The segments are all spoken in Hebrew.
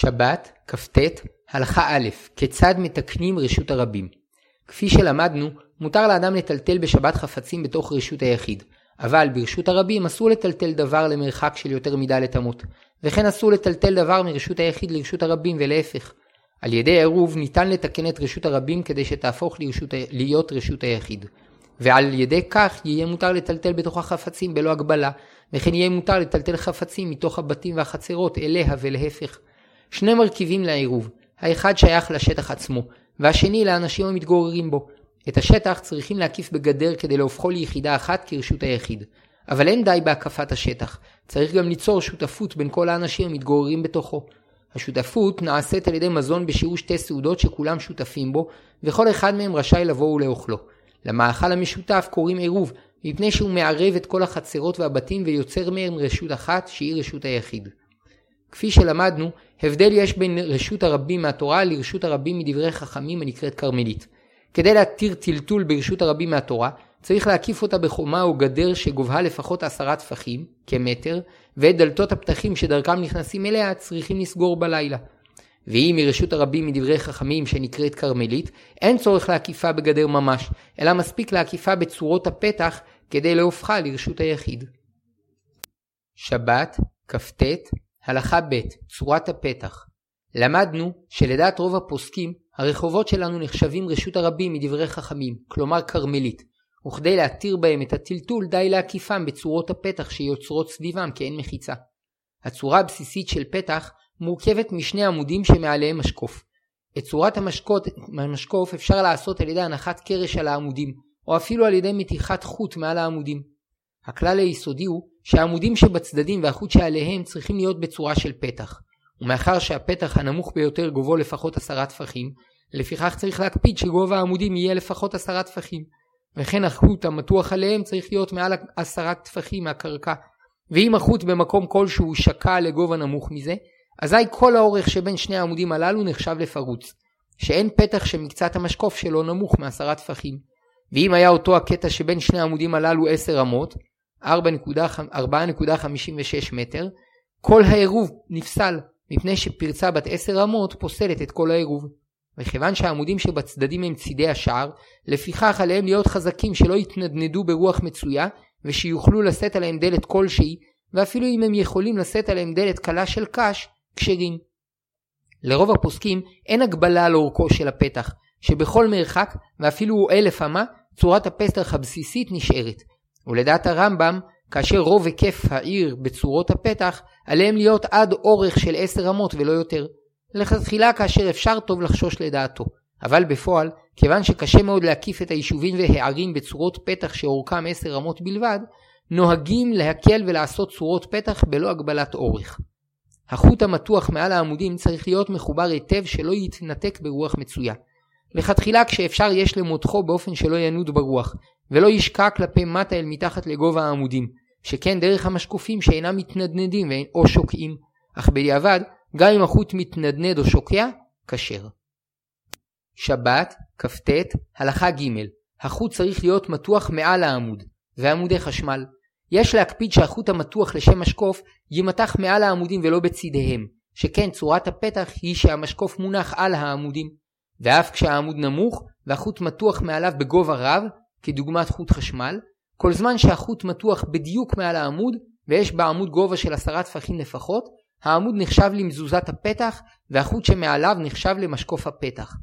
שבת, כ"ט, הלכה א', כיצד מתקנים רשות הרבים. כפי שלמדנו, מותר לאדם לטלטל בשבת חפצים בתוך רשות היחיד, אבל ברשות הרבים אסור לטלטל דבר למרחק של יותר מדלת אמות, וכן אסור לטלטל דבר מרשות היחיד לרשות הרבים ולהפך. על ידי עירוב ניתן לתקן את רשות הרבים כדי שתהפוך לרשות, להיות רשות היחיד. ועל ידי כך יהיה מותר לטלטל בתוך החפצים בלא הגבלה, וכן יהיה מותר לטלטל חפצים מתוך הבתים והחצרות אליה ולהפך. שני מרכיבים לעירוב, האחד שייך לשטח עצמו, והשני לאנשים המתגוררים בו. את השטח צריכים להקיף בגדר כדי להופכו ליחידה אחת כרשות היחיד. אבל אין די בהקפת השטח, צריך גם ליצור שותפות בין כל האנשים המתגוררים בתוכו. השותפות נעשית על ידי מזון בשיעור שתי סעודות שכולם שותפים בו, וכל אחד מהם רשאי לבוא ולאוכלו. למאכל המשותף קוראים עירוב, מפני שהוא מערב את כל החצרות והבתים ויוצר מהם רשות אחת שהיא רשות היחיד. כפי שלמדנו, הבדל יש בין רשות הרבים מהתורה לרשות הרבים מדברי חכמים הנקראת כרמלית. כדי להתיר טלטול ברשות הרבים מהתורה, צריך להקיף אותה בחומה או גדר שגובהה לפחות עשרה טפחים, כמטר, ואת דלתות הפתחים שדרכם נכנסים אליה צריכים לסגור בלילה. ואם מרשות הרבים מדברי חכמים שנקראת כרמלית, אין צורך להקיפה בגדר ממש, אלא מספיק להקיפה בצורות הפתח כדי להופכה לרשות היחיד. שבת, כ"ט, הלכה ב' צורת הפתח. למדנו שלדעת רוב הפוסקים, הרחובות שלנו נחשבים רשות הרבים מדברי חכמים, כלומר כרמלית, וכדי להתיר בהם את הטלטול די להקיפם בצורות הפתח שיוצרות סביבם כאין מחיצה. הצורה הבסיסית של פתח מורכבת משני עמודים שמעליהם משקוף. את צורת המשקות, המשקוף אפשר לעשות על ידי הנחת קרש על העמודים, או אפילו על ידי מתיחת חוט מעל העמודים. הכלל היסודי הוא שהעמודים שבצדדים והחוט שעליהם צריכים להיות בצורה של פתח, ומאחר שהפתח הנמוך ביותר גובהו לפחות עשרה טפחים, לפיכך צריך להקפיד שגובה העמודים יהיה לפחות עשרה טפחים, וכן החוט המתוח עליהם צריך להיות מעל עשרה טפחים מהקרקע, ואם החוט במקום כלשהו שקע לגובה נמוך מזה, אזי כל האורך שבין שני העמודים הללו נחשב לפרוץ, שאין פתח שמקצת המשקוף שלו נמוך מעשרה טפחים. ואם היה אותו הקטע שבין שני העמודים הללו 10 אמות, 4.56 מטר, כל העירוב נפסל, מפני שפרצה בת 10 אמות פוסלת את כל העירוב. וכיוון שהעמודים שבצדדים הם צידי השער, לפיכך עליהם להיות חזקים שלא יתנדנדו ברוח מצויה, ושיוכלו לשאת עליהם דלת כלשהי, ואפילו אם הם יכולים לשאת עליהם דלת קלה של קש, כשרים. לרוב הפוסקים אין הגבלה על אורכו של הפתח, שבכל מרחק, ואפילו אלף אמה, צורת הפסטרח הבסיסית נשארת. ולדעת הרמב"ם, כאשר רוב היקף העיר בצורות הפתח, עליהם להיות עד אורך של עשר אמות ולא יותר. לכתחילה כאשר אפשר טוב לחשוש לדעתו. אבל בפועל, כיוון שקשה מאוד להקיף את היישובים והערים בצורות פתח שאורכם עשר אמות בלבד, נוהגים להקל ולעשות צורות פתח בלא הגבלת אורך. החוט המתוח מעל העמודים צריך להיות מחובר היטב שלא יתנתק ברוח מצויה. לכתחילה כשאפשר יש למותחו באופן שלא ינוד ברוח, ולא ישקע כלפי מטה אל מתחת לגובה העמודים, שכן דרך המשקופים שאינם מתנדנדים או שוקעים, אך בדיעבד, גם אם החוט מתנדנד או שוקע, כשר. שבת, כ"ט, הלכה ג' החוט צריך להיות מתוח מעל העמוד, ועמודי חשמל. יש להקפיד שהחוט המתוח לשם משקוף יימתח מעל העמודים ולא בצידיהם, שכן צורת הפתח היא שהמשקוף מונח על העמודים. ואף כשהעמוד נמוך והחוט מתוח מעליו בגובה רב, כדוגמת חוט חשמל, כל זמן שהחוט מתוח בדיוק מעל העמוד ויש בעמוד גובה של עשרה טפחים לפחות, העמוד נחשב למזוזת הפתח והחוט שמעליו נחשב למשקוף הפתח.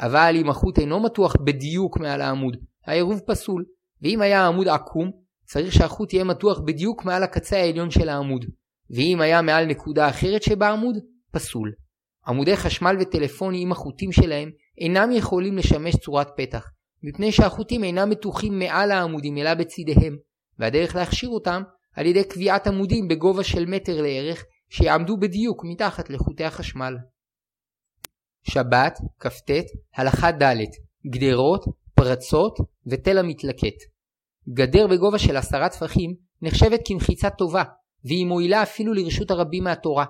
אבל אם החוט אינו מתוח בדיוק מעל העמוד, העירוב פסול, ואם היה העמוד עקום, צריך שהחוט יהיה מתוח בדיוק מעל הקצה העליון של העמוד, ואם היה מעל נקודה אחרת שבעמוד, פסול. עמודי חשמל וטלפוני עם החוטים שלהם אינם יכולים לשמש צורת פתח, מפני שהחוטים אינם מתוחים מעל העמודים אלא בצידיהם, והדרך להכשיר אותם על ידי קביעת עמודים בגובה של מטר לערך, שיעמדו בדיוק מתחת לחוטי החשמל. שבת, כ"ט, הלכה ד' גדרות, פרצות ותל המתלקט. גדר בגובה של עשרה טפחים נחשבת כמחיצה טובה, והיא מועילה אפילו לרשות הרבים מהתורה.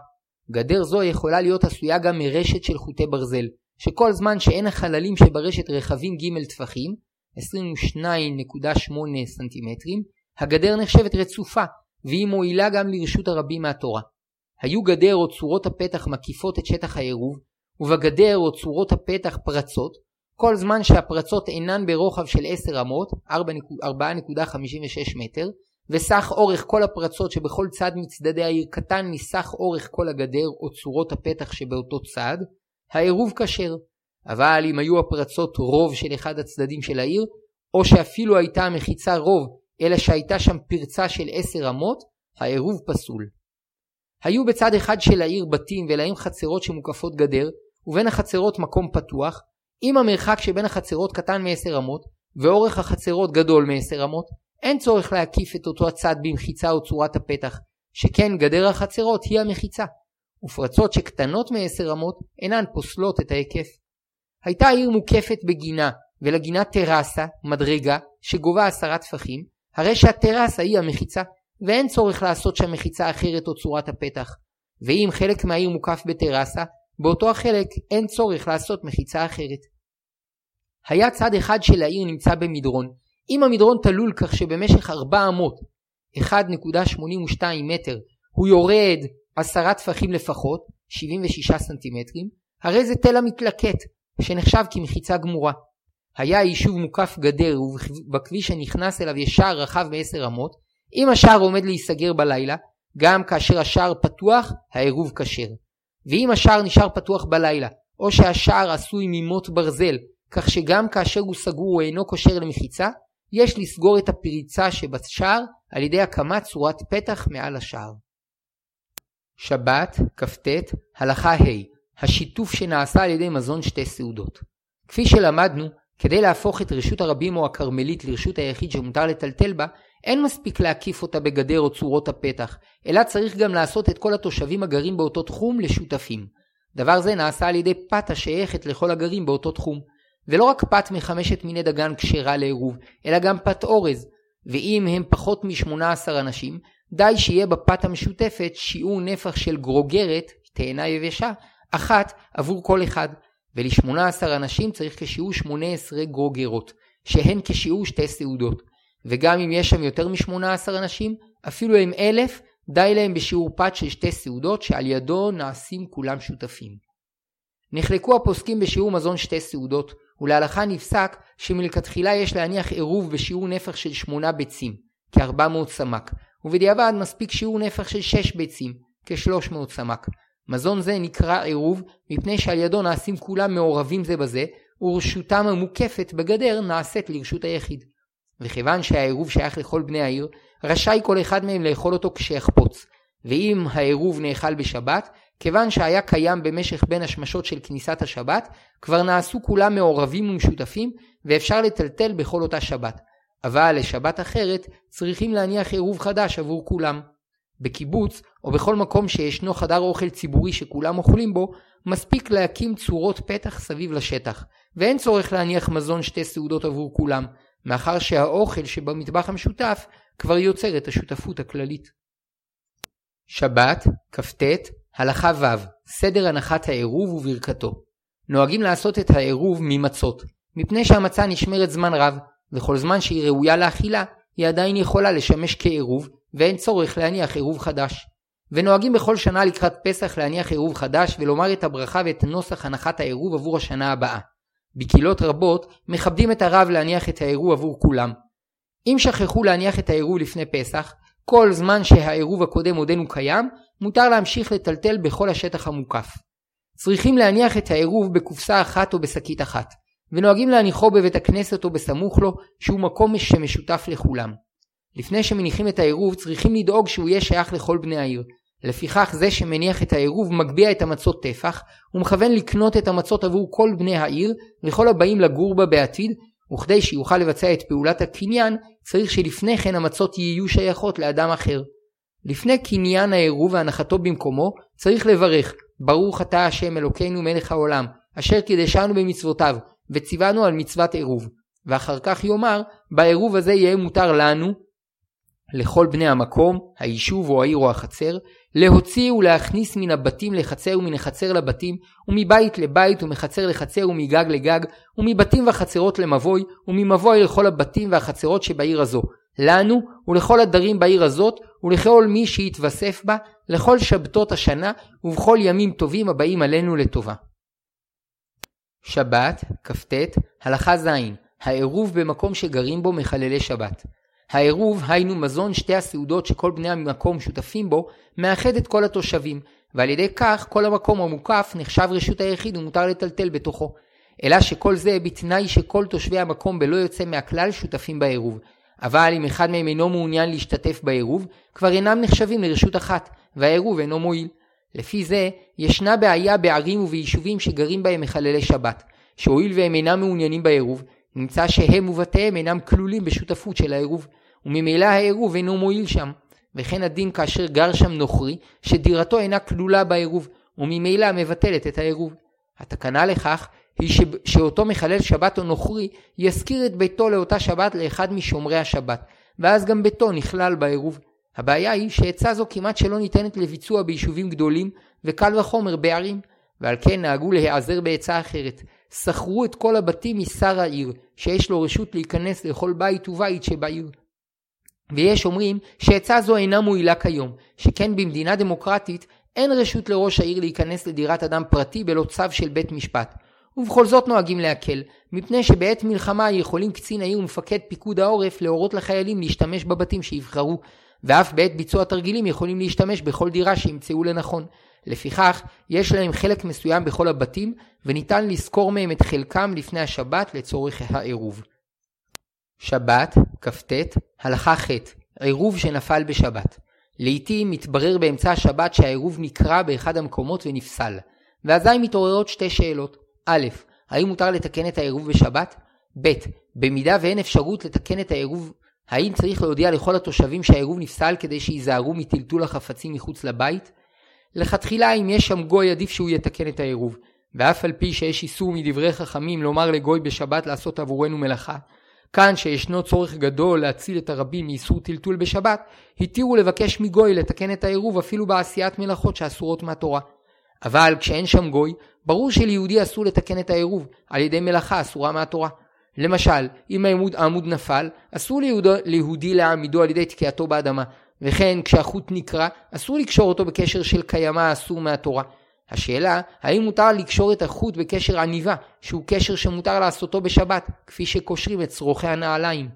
גדר זו יכולה להיות עשויה גם מרשת של חוטי ברזל, שכל זמן שאין החללים שברשת רחבים ג' טפחים, 22.8 סנטימטרים, הגדר נחשבת רצופה, והיא מועילה גם לרשות הרבים מהתורה. היו גדר או צורות הפתח מקיפות את שטח העירוב, ובגדר או צורות הפתח פרצות, כל זמן שהפרצות אינן ברוחב של 10 אמות, 4.56 מטר, וסך אורך כל הפרצות שבכל צד מצדדי העיר קטן מסך אורך כל הגדר או צורות הפתח שבאותו צד, העירוב כשר. אבל אם היו הפרצות רוב של אחד הצדדים של העיר, או שאפילו הייתה המחיצה רוב, אלא שהייתה שם פרצה של עשר אמות, העירוב פסול. היו בצד אחד של העיר בתים ולהם חצרות שמוקפות גדר, ובין החצרות מקום פתוח, אם המרחק שבין החצרות קטן מעשר אמות, ואורך החצרות גדול מעשר אמות, אין צורך להקיף את אותו הצד במחיצה או צורת הפתח, שכן גדר החצרות היא המחיצה, ופרצות שקטנות מעשר אמות אינן פוסלות את ההיקף. הייתה העיר מוקפת בגינה, ולגינה טרסה, מדרגה, שגובה עשרה טפחים, הרי שהטרסה היא המחיצה, ואין צורך לעשות שם מחיצה אחרת או צורת הפתח. ואם חלק מהעיר מוקף בטרסה, באותו החלק אין צורך לעשות מחיצה אחרת. היה צד אחד של העיר נמצא במדרון. אם המדרון תלול כך שבמשך 400, 1.82 מטר, הוא יורד עשרה טפחים לפחות, 76 סנטימטרים, הרי זה תל המתלקט, שנחשב כמחיצה גמורה. היה היישוב מוקף גדר ובכביש הנכנס אליו יש שער רחב בעשר אמות, אם השער עומד להיסגר בלילה, גם כאשר השער פתוח, העירוב כשר. ואם השער נשאר פתוח בלילה, או שהשער עשוי ממוט ברזל, כך שגם כאשר הוא סגור הוא אינו קושר למחיצה, יש לסגור את הפריצה שבשער על ידי הקמת צורת פתח מעל השער. שבת, כ"ט, הלכה ה' השיתוף שנעשה על ידי מזון שתי סעודות. כפי שלמדנו, כדי להפוך את רשות הרבים או הכרמלית לרשות היחיד שמותר לטלטל בה, אין מספיק להקיף אותה בגדר או צורות הפתח, אלא צריך גם לעשות את כל התושבים הגרים באותו תחום לשותפים. דבר זה נעשה על ידי פת השייכת לכל הגרים באותו תחום. ולא רק פת מחמשת מיני דגן כשרה לעירוב, אלא גם פת אורז, ואם הם פחות מ-18 אנשים, די שיהיה בפת המשותפת שיעור נפח של גרוגרת, תאנה יבשה, אחת עבור כל אחד, ול-18 אנשים צריך כשיעור 18 גרוגרות, שהן כשיעור שתי סעודות. וגם אם יש שם יותר מ-18 אנשים, אפילו אם אלף, די להם בשיעור פת של שתי סעודות שעל ידו נעשים כולם שותפים. נחלקו הפוסקים בשיעור מזון שתי סעודות, ולהלכה נפסק שמלכתחילה יש להניח עירוב בשיעור נפח של שמונה ביצים, כ-400 סמ"ק, ובדיעבד מספיק שיעור נפח של שש ביצים, כ-300 סמ"ק. מזון זה נקרא עירוב מפני שעל ידו נעשים כולם מעורבים זה בזה, ורשותם המוקפת בגדר נעשית לרשות היחיד. וכיוון שהעירוב שייך לכל בני העיר, רשאי כל אחד מהם לאכול אותו כשיחפוץ. ואם העירוב נאכל בשבת, כיוון שהיה קיים במשך בין השמשות של כניסת השבת, כבר נעשו כולם מעורבים ומשותפים, ואפשר לטלטל בכל אותה שבת. אבל לשבת אחרת צריכים להניח עירוב חדש עבור כולם. בקיבוץ, או בכל מקום שישנו חדר אוכל ציבורי שכולם אוכלים בו, מספיק להקים צורות פתח סביב לשטח, ואין צורך להניח מזון שתי סעודות עבור כולם, מאחר שהאוכל שבמטבח המשותף כבר יוצר את השותפות הכללית. שבת, כ"ט, הלכה ו', סדר הנחת העירוב וברכתו. נוהגים לעשות את העירוב ממצות, מפני שהמצה נשמרת זמן רב, וכל זמן שהיא ראויה לאכילה, היא עדיין יכולה לשמש כעירוב, ואין צורך להניח עירוב חדש. ונוהגים בכל שנה לקראת פסח להניח עירוב חדש ולומר את הברכה ואת נוסח הנחת העירוב עבור השנה הבאה. בקהילות רבות מכבדים את הרב להניח את העירוב עבור כולם. אם שכחו להניח את העירוב לפני פסח, כל זמן שהעירוב הקודם עודנו קיים, מותר להמשיך לטלטל בכל השטח המוקף. צריכים להניח את העירוב בקופסה אחת או בשקית אחת, ונוהגים להניחו בבית הכנסת או בסמוך לו, שהוא מקום שמשותף לכולם. לפני שמניחים את העירוב צריכים לדאוג שהוא יהיה שייך לכל בני העיר. לפיכך זה שמניח את העירוב מגביה את המצות טפח, ומכוון לקנות את המצות עבור כל בני העיר וכל הבאים לגור בה בעתיד, וכדי שיוכל לבצע את פעולת הקניין, צריך שלפני כן המצות יהיו שייכות לאדם אחר. לפני קניין העירוב והנחתו במקומו, צריך לברך, ברוך אתה השם אלוקינו מלך העולם, אשר קידשנו במצוותיו, וציוונו על מצוות עירוב. ואחר כך יאמר, בעירוב הזה יהיה מותר לנו, לכל בני המקום, היישוב או העיר או החצר, להוציא ולהכניס מן הבתים לחצר ומן החצר לבתים, ומבית לבית ומחצר לחצר ומגג לגג, ומבתים וחצרות למבוי, וממבוי לכל הבתים והחצרות שבעיר הזו. לנו ולכל הדרים בעיר הזאת, ולכל מי שיתווסף בה, לכל שבתות השנה ובכל ימים טובים הבאים עלינו לטובה. שבת, כ"ט, הלכה ז', העירוב במקום שגרים בו מחללי שבת. העירוב, היינו מזון שתי הסעודות שכל בני המקום שותפים בו, מאחד את כל התושבים, ועל ידי כך כל המקום המוקף נחשב רשות היחיד ומותר לטלטל בתוכו. אלא שכל זה בתנאי שכל תושבי המקום בלא יוצא מהכלל שותפים בעירוב. אבל אם אחד מהם אינו מעוניין להשתתף בעירוב, כבר אינם נחשבים לרשות אחת, והעירוב אינו מועיל. לפי זה, ישנה בעיה בערים וביישובים שגרים בהם מחללי שבת, שהואיל והם אינם מעוניינים בעירוב, נמצא שהם ובתיהם אינם כלולים בשותפות של העירוב, וממילא העירוב אינו מועיל שם. וכן הדין כאשר גר שם נוכרי, שדירתו אינה כלולה בעירוב, וממילא מבטלת את העירוב. התקנה לכך היא ש... שאותו מחלל שבת או נוכרי יזכיר את ביתו לאותה שבת לאחד משומרי השבת, ואז גם ביתו נכלל בעירוב. הבעיה היא שעצה זו כמעט שלא ניתנת לביצוע ביישובים גדולים, וקל וחומר בערים, ועל כן נהגו להיעזר בעצה אחרת. שכרו את כל הבתים משר העיר, שיש לו רשות להיכנס לכל בית ובית שבעיר. ויש אומרים שעצה זו אינה מועילה כיום, שכן במדינה דמוקרטית אין רשות לראש העיר להיכנס לדירת אדם פרטי בלא צו של בית משפט. ובכל זאת נוהגים להקל, מפני שבעת מלחמה יכולים קצין העיר ומפקד פיקוד העורף להורות לחיילים להשתמש בבתים שיבחרו, ואף בעת ביצוע תרגילים יכולים להשתמש בכל דירה שימצאו לנכון. לפיכך, יש להם חלק מסוים בכל הבתים, וניתן לזכור מהם את חלקם לפני השבת לצורך העירוב. שבת, כ"ט, הלכה ח', עירוב שנפל בשבת. לעתים מתברר באמצע השבת שהעירוב נקרע באחד המקומות ונפסל. ואזי מתעוררות שתי שאלות. א', האם מותר לתקן את העירוב בשבת? ב', במידה ואין אפשרות לתקן את העירוב, האם צריך להודיע לכל התושבים שהעירוב נפסל כדי שייזהרו מטלטול החפצים מחוץ לבית? לכתחילה אם יש שם גוי עדיף שהוא יתקן את העירוב, ואף על פי שיש איסור מדברי חכמים לומר לגוי בשבת לעשות עבורנו מלאכה, כאן שישנו צורך גדול להציל את הרבים מאיסור טלטול בשבת, התירו לבקש מגוי לתקן את העירוב אפילו בעשיית מלאכות שאסורות מהתורה. אבל כשאין שם גוי, ברור שליהודי אסור לתקן את העירוב על ידי מלאכה אסורה מהתורה. למשל, אם העמוד, העמוד נפל, אסור ליהוד, ליהודי להעמידו על ידי תקיעתו באדמה, וכן כשהחוט נקרע, אסור לקשור אותו בקשר של קיימא אסור מהתורה. השאלה, האם מותר לקשור את החוט בקשר עניבה, שהוא קשר שמותר לעשותו בשבת, כפי שקושרים את שרוכי הנעליים.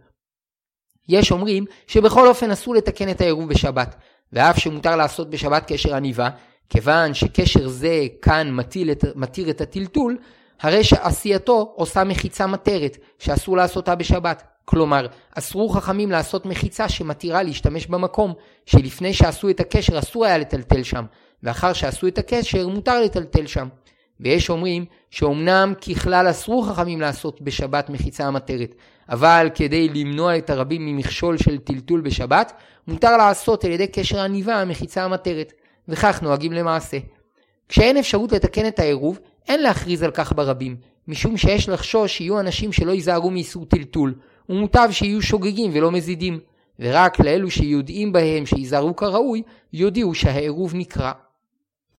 יש אומרים שבכל אופן אסור לתקן את העירוב בשבת, ואף שמותר לעשות בשבת קשר עניבה, כיוון שקשר זה כאן מתיר את, מתיר את הטלטול, הרי שעשייתו עושה מחיצה מטרת, שאסור לעשותה בשבת. כלומר, אסרו חכמים לעשות מחיצה שמתירה להשתמש במקום, שלפני שעשו את הקשר אסור היה לטלטל שם, ואחר שעשו את הקשר מותר לטלטל שם. ויש אומרים שאומנם ככלל אסרו חכמים לעשות בשבת מחיצה המטרת, אבל כדי למנוע את הרבים ממכשול של טלטול בשבת, מותר לעשות על ידי קשר עניבה המחיצה המטרת. וכך נוהגים למעשה. כשאין אפשרות לתקן את העירוב, אין להכריז על כך ברבים, משום שיש לחשוש שיהיו אנשים שלא ייזהרו מאיסור טלטול, ומוטב שיהיו שוגגים ולא מזידים, ורק לאלו שיודעים בהם שייזהרו כראוי, יודיעו שהעירוב נקרא.